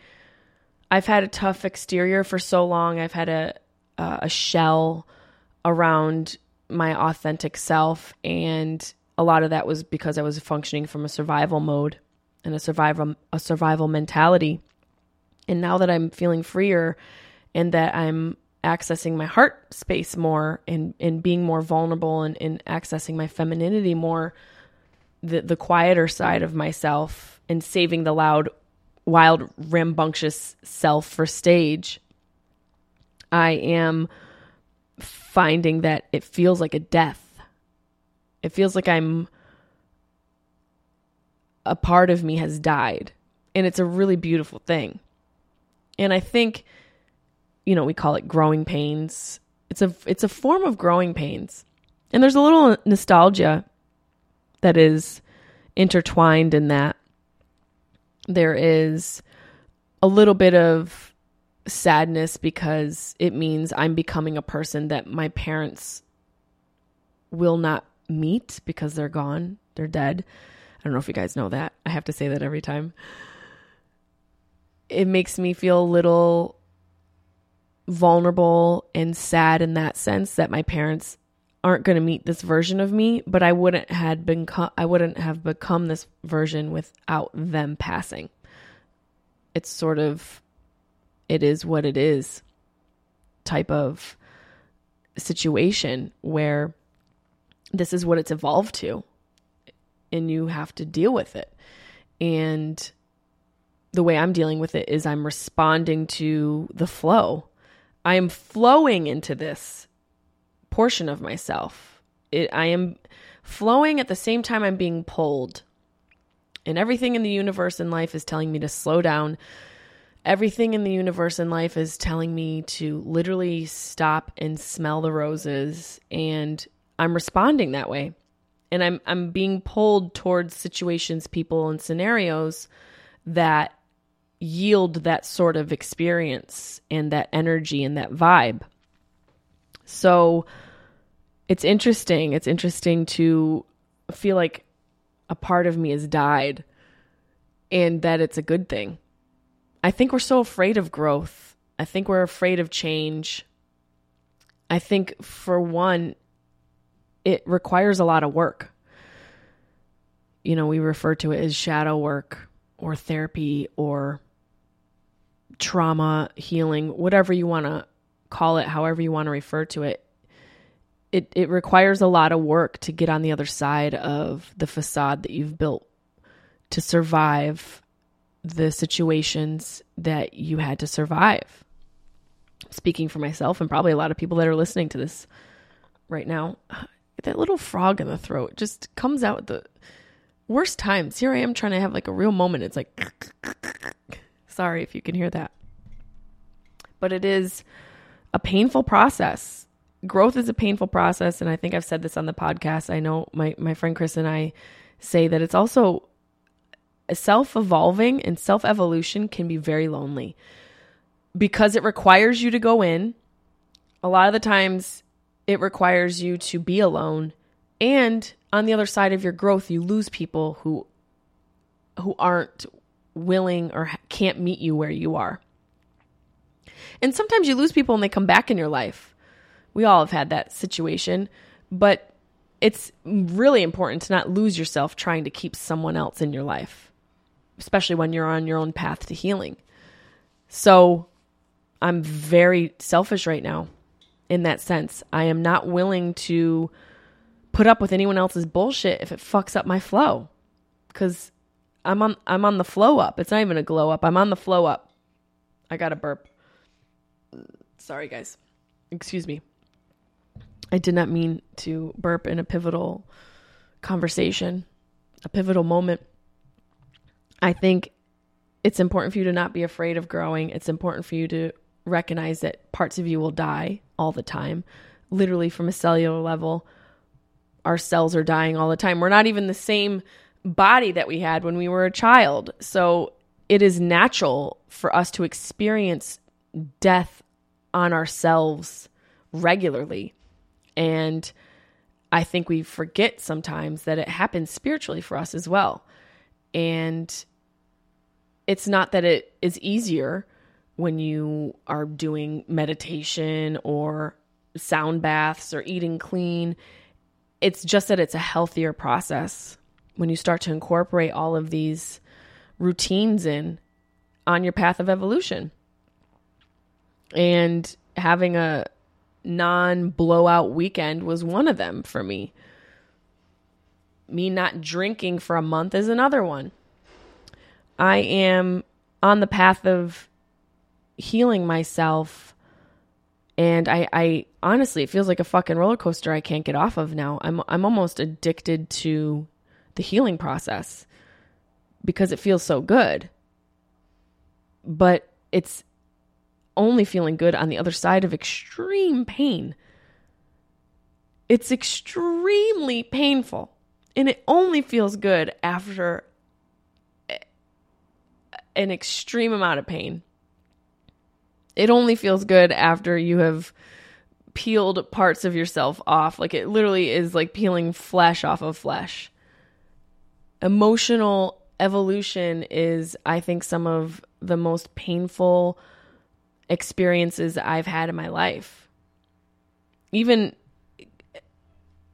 Speaker 1: I've had a tough exterior for so long. I've had a uh, a shell around my authentic self and a lot of that was because I was functioning from a survival mode and a survival a survival mentality. And now that I'm feeling freer and that I'm accessing my heart space more and, and being more vulnerable and, and accessing my femininity more, the the quieter side of myself and saving the loud wild, rambunctious self for stage, I am finding that it feels like a death. It feels like I'm a part of me has died. And it's a really beautiful thing. And I think, you know, we call it growing pains. It's a it's a form of growing pains. And there's a little nostalgia that is intertwined in that there is a little bit of sadness because it means I'm becoming a person that my parents will not meet because they're gone. They're dead. I don't know if you guys know that. I have to say that every time. It makes me feel a little vulnerable and sad in that sense that my parents aren't going to meet this version of me, but I wouldn't had been I wouldn't have become this version without them passing. It's sort of it is what it is type of situation where this is what it's evolved to. and you have to deal with it. And the way I'm dealing with it is I'm responding to the flow. I am flowing into this portion of myself. It, I am flowing at the same time I'm being pulled. And everything in the universe and life is telling me to slow down. Everything in the universe and life is telling me to literally stop and smell the roses. And I'm responding that way. And I'm I'm being pulled towards situations, people, and scenarios that yield that sort of experience and that energy and that vibe. So it's interesting. It's interesting to feel like a part of me has died and that it's a good thing. I think we're so afraid of growth. I think we're afraid of change. I think, for one, it requires a lot of work. You know, we refer to it as shadow work or therapy or trauma healing, whatever you want to call it, however you want to refer to it. It it requires a lot of work to get on the other side of the facade that you've built to survive the situations that you had to survive. Speaking for myself and probably a lot of people that are listening to this right now, that little frog in the throat just comes out the worst times. Here I am trying to have like a real moment. It's like Sorry if you can hear that. But it is a painful process. Growth is a painful process. And I think I've said this on the podcast. I know my, my friend Chris and I say that it's also self evolving and self evolution can be very lonely because it requires you to go in. A lot of the times, it requires you to be alone. And on the other side of your growth, you lose people who who aren't willing or can't meet you where you are. And sometimes you lose people and they come back in your life. We all have had that situation, but it's really important to not lose yourself trying to keep someone else in your life, especially when you're on your own path to healing. So I'm very selfish right now in that sense. I am not willing to put up with anyone else's bullshit if it fucks up my flow. Cuz I'm on I'm on the flow up. It's not even a glow up. I'm on the flow up. I got a burp. Sorry guys. Excuse me. I did not mean to burp in a pivotal conversation, a pivotal moment. I think it's important for you to not be afraid of growing. It's important for you to recognize that parts of you will die all the time. Literally from a cellular level, our cells are dying all the time. We're not even the same body that we had when we were a child. So it is natural for us to experience death on ourselves regularly. And I think we forget sometimes that it happens spiritually for us as well. And it's not that it is easier when you are doing meditation or sound baths or eating clean. It's just that it's a healthier process when you start to incorporate all of these routines in on your path of evolution. And having a non blowout weekend was one of them for me. Me not drinking for a month is another one. I am on the path of healing myself and I, I honestly it feels like a fucking roller coaster I can't get off of now. I'm I'm almost addicted to the healing process because it feels so good. But it's only feeling good on the other side of extreme pain. It's extremely painful and it only feels good after an extreme amount of pain. It only feels good after you have peeled parts of yourself off. Like it literally is like peeling flesh off of flesh emotional evolution is, I think, some of the most painful experiences I've had in my life. Even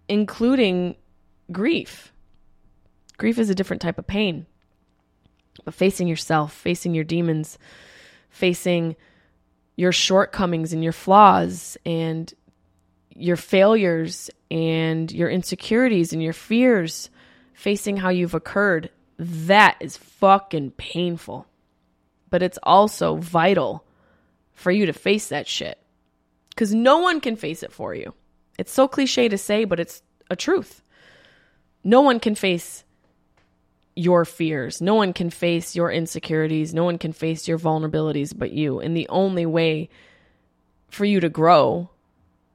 Speaker 1: including grief. Grief is a different type of pain. But facing yourself, facing your demons, facing your shortcomings and your flaws and your failures and your insecurities and your fears facing how you've occurred, that is fucking painful. But it's also vital for you to face that shit. Because no one can face it for you. It's so cliche to say, but it's a truth. No one can face your fears. No one can face your insecurities. No one can face your vulnerabilities but you. And the only way for you to grow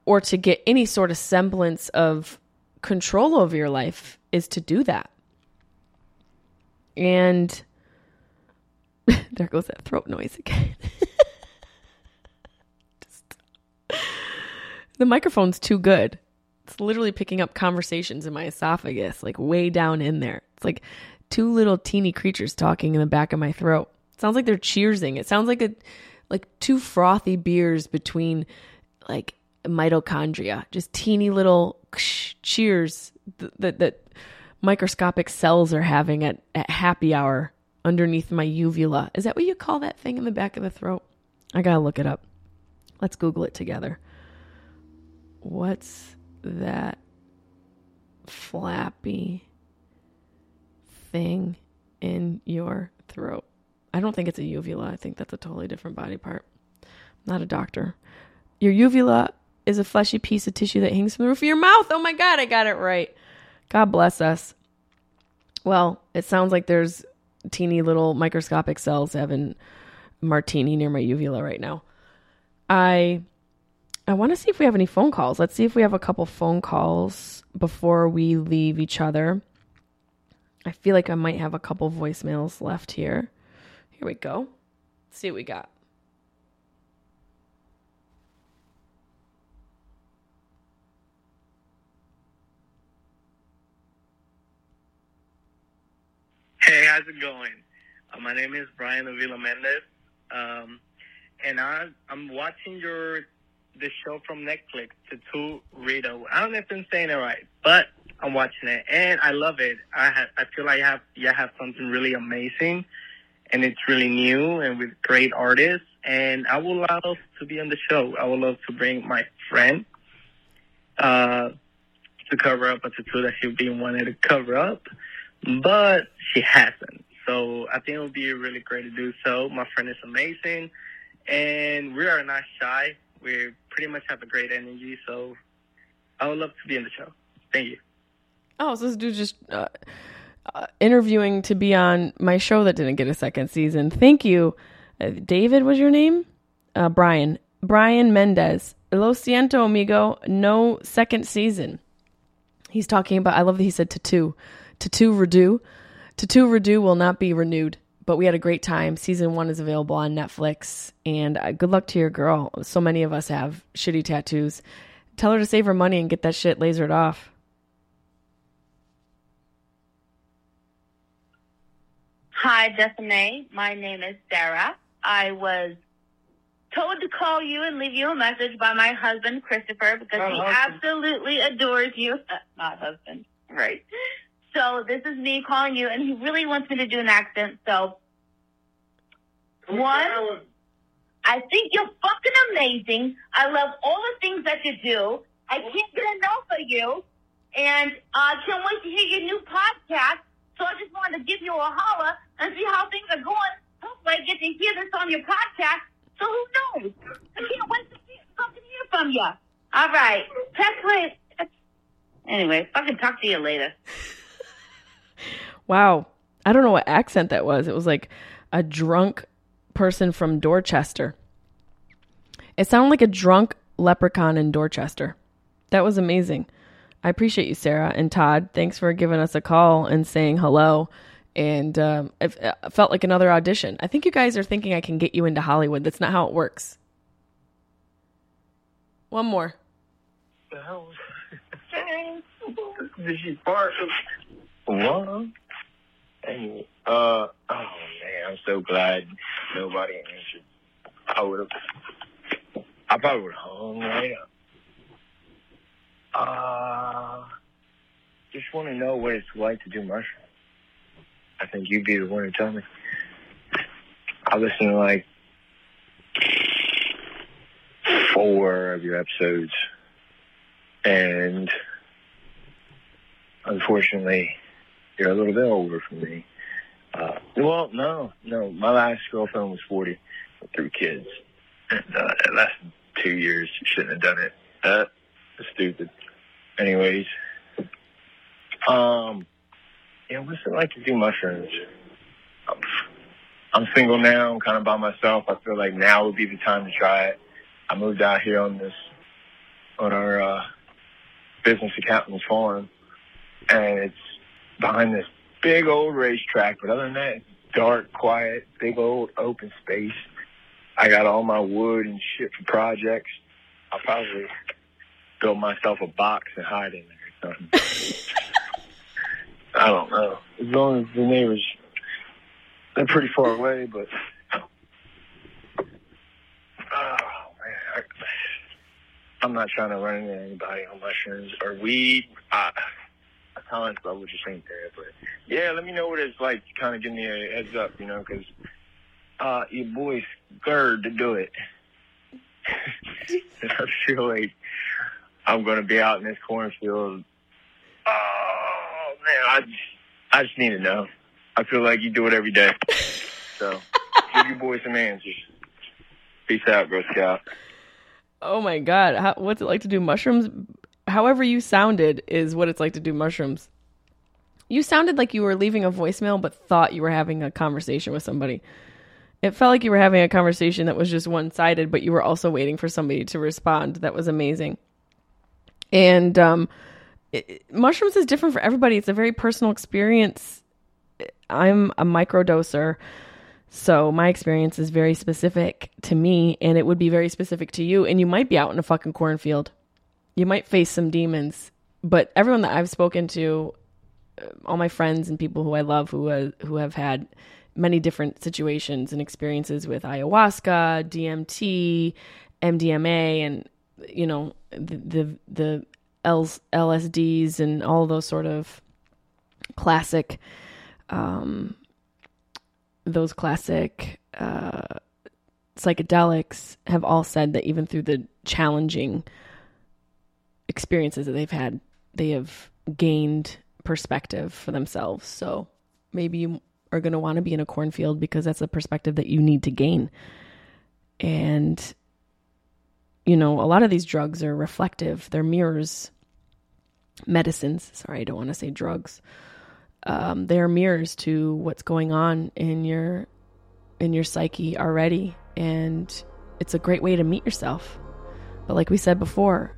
Speaker 1: or to get any sort of semblance of control over your life is to do that. And there goes that throat noise again. the microphone's too good. It's literally picking up conversations in my esophagus, like way down in there. It's like two little teeny creatures talking in the back of my throat. It sounds like they're cheersing. It sounds like a like two frothy beers between like mitochondria, just teeny little cheers that that microscopic cells are having at, at happy hour underneath my uvula. Is that what you call that thing in the back of the throat? I gotta look it up. Let's Google it together. What's that flappy thing in your throat? I don't think it's a uvula. I think that's a totally different body part. I'm not a doctor. Your uvula is a fleshy piece of tissue that hangs from the roof of your mouth. Oh my God, I got it right. God bless us. Well, it sounds like there's teeny little microscopic cells having martini near my uvula right now. I I want to see if we have any phone calls. Let's see if we have a couple phone calls before we leave each other. I feel like I might have a couple voicemails left here. Here we go. Let's see what we got.
Speaker 2: Hey, how's it going? Uh, my name is Brian Avila Mendez, um, and I, I'm watching your the show from Netflix, Tattoo Rito. I don't know if I'm saying it right, but I'm watching it and I love it. I ha- I feel like you have you have something really amazing, and it's really new and with great artists. And I would love to be on the show. I would love to bring my friend uh, to cover up a tattoo that she's been wanting to cover up but she hasn't. So I think it would be really great to do so. My friend is amazing, and we are not shy. We pretty much have a great energy, so I would love to be in the show. Thank you.
Speaker 1: Oh, so this dude just uh, uh, interviewing to be on my show that didn't get a second season. Thank you. Uh, David was your name? Uh, Brian. Brian Mendez. Lo siento, amigo. No second season. He's talking about, I love that he said tattoo. Tattoo Redo. Tattoo Redo will not be renewed, but we had a great time. Season one is available on Netflix, and uh, good luck to your girl. So many of us have shitty tattoos. Tell her to save her money and get that shit lasered off.
Speaker 3: Hi, Jessimae. My name is Sarah. I was told to call you and leave you a message by my husband, Christopher, because oh, he husband. absolutely adores you. Not husband, right? So this is me calling you, and he really wants me to do an accent. So one, I think you're fucking amazing. I love all the things that you do. I can't get enough of you, and I uh, can't wait to hear your new podcast. So I just wanted to give you a holler and see how things are going. Hopefully, I get to hear this on your podcast. So who knows? I can't wait to see, fucking hear from you. All right, text me. Anyway, fucking talk to you later.
Speaker 1: Wow. I don't know what accent that was. It was like a drunk person from Dorchester. It sounded like a drunk leprechaun in Dorchester. That was amazing. I appreciate you, Sarah and Todd. Thanks for giving us a call and saying hello. And um, it felt like another audition. I think you guys are thinking I can get you into Hollywood. That's not how it works. One more.
Speaker 2: The hell? Did she fart? Hey, uh, oh man, I'm so glad nobody answered. I would have, I probably would have hung right up. Uh, just want to know what it's like to do mushrooms. I think you'd be the one to tell me. I listened to like four of your episodes, and unfortunately,
Speaker 4: You're a little bit older for me. Uh, well, no, no. My last girlfriend was 40 with three kids. And, uh, it lasted two years. You Shouldn't have done it. Uh, stupid. Anyways, um, yeah, what's it like to do mushrooms? I'm, I'm single now. I'm kind of by myself. I feel like now would be the time to try it. I moved out here on this, on our, uh, business accountant's farm and it's behind this big old racetrack. But other than that, it's dark, quiet, big old open space. I got all my wood and shit for projects. I'll probably build myself a box and hide in there or something. I don't know. As long as the neighbors, they're pretty far away, but. Oh, man. I, I'm not trying to run into anybody on mushrooms or weed. I, Of love what you're saying there, but yeah, let me know what it's like. Kind of give me a heads up, you know, because uh, your boy's scared to do it. I feel like I'm to be out in this cornfield. Oh man, I just, I just need to know. I feel like you do it every day. So give your boy some answers. Peace out, Girl Scout.
Speaker 1: Oh my god, How, what's it like to do mushrooms? However you sounded is what it's like to do mushrooms. You sounded like you were leaving a voicemail but thought you were having a conversation with somebody. It felt like you were having a conversation that was just one-sided, but you were also waiting for somebody to respond. That was amazing. And um it, mushrooms is different for everybody. It's a very personal experience. I'm a microdoser. So my experience is very specific to me and it would be very specific to you and you might be out in a fucking cornfield. You might face some demons, but everyone that I've spoken to uh, all my friends and people who I love who uh, who have had many different situations and experiences with ayahuasca, DMT, MDMA and you know the the, the LSDs and all those sort of classic um those classic uh, psychedelics have all said that even through the challenging experiences that they've had, they have gained perspective for themselves. So maybe you are going to want to be in a cornfield because that's a perspective that you need to gain. And, you know, a lot of these drugs are reflective, they're mirrors, medicines. Sorry, I don't want to say drugs um, they're mirrors to what's going on in your in your psyche already and it's a great way to meet yourself but like we said before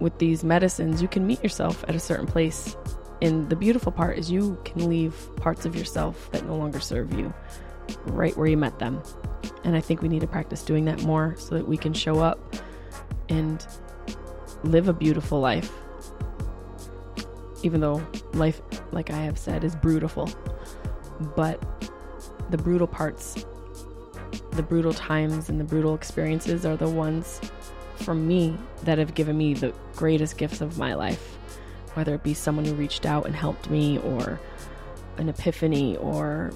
Speaker 1: with these medicines you can meet yourself at a certain place. And the beautiful part is you can leave parts of yourself that no longer serve you right where you met them. And i think we need to practice doing that more so that we can show up and live a beautiful life. Even though life, like I have said, is brutal. But the brutal parts, the brutal times, and the brutal experiences are the ones from me that have given me the greatest gifts of my life. Whether it be someone who reached out and helped me, or an epiphany, or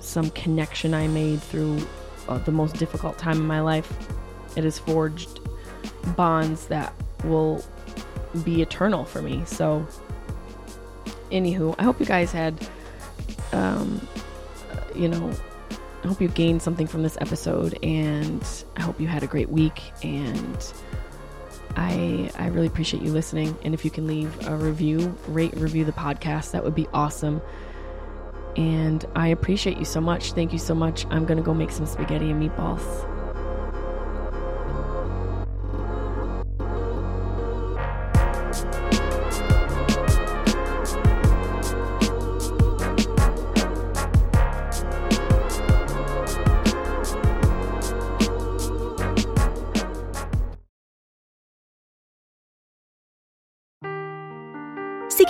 Speaker 1: some connection I made through uh, the most difficult time in my life, it has forged bonds that will be eternal for me. So anywho, I hope you guys had, um, you know, I hope you gained something from this episode, and I hope you had a great week. And I I really appreciate you listening. And if you can leave a review, rate, review the podcast, that would be awesome. And I appreciate you so much. Thank you so much. I'm gonna go make some spaghetti and meatballs.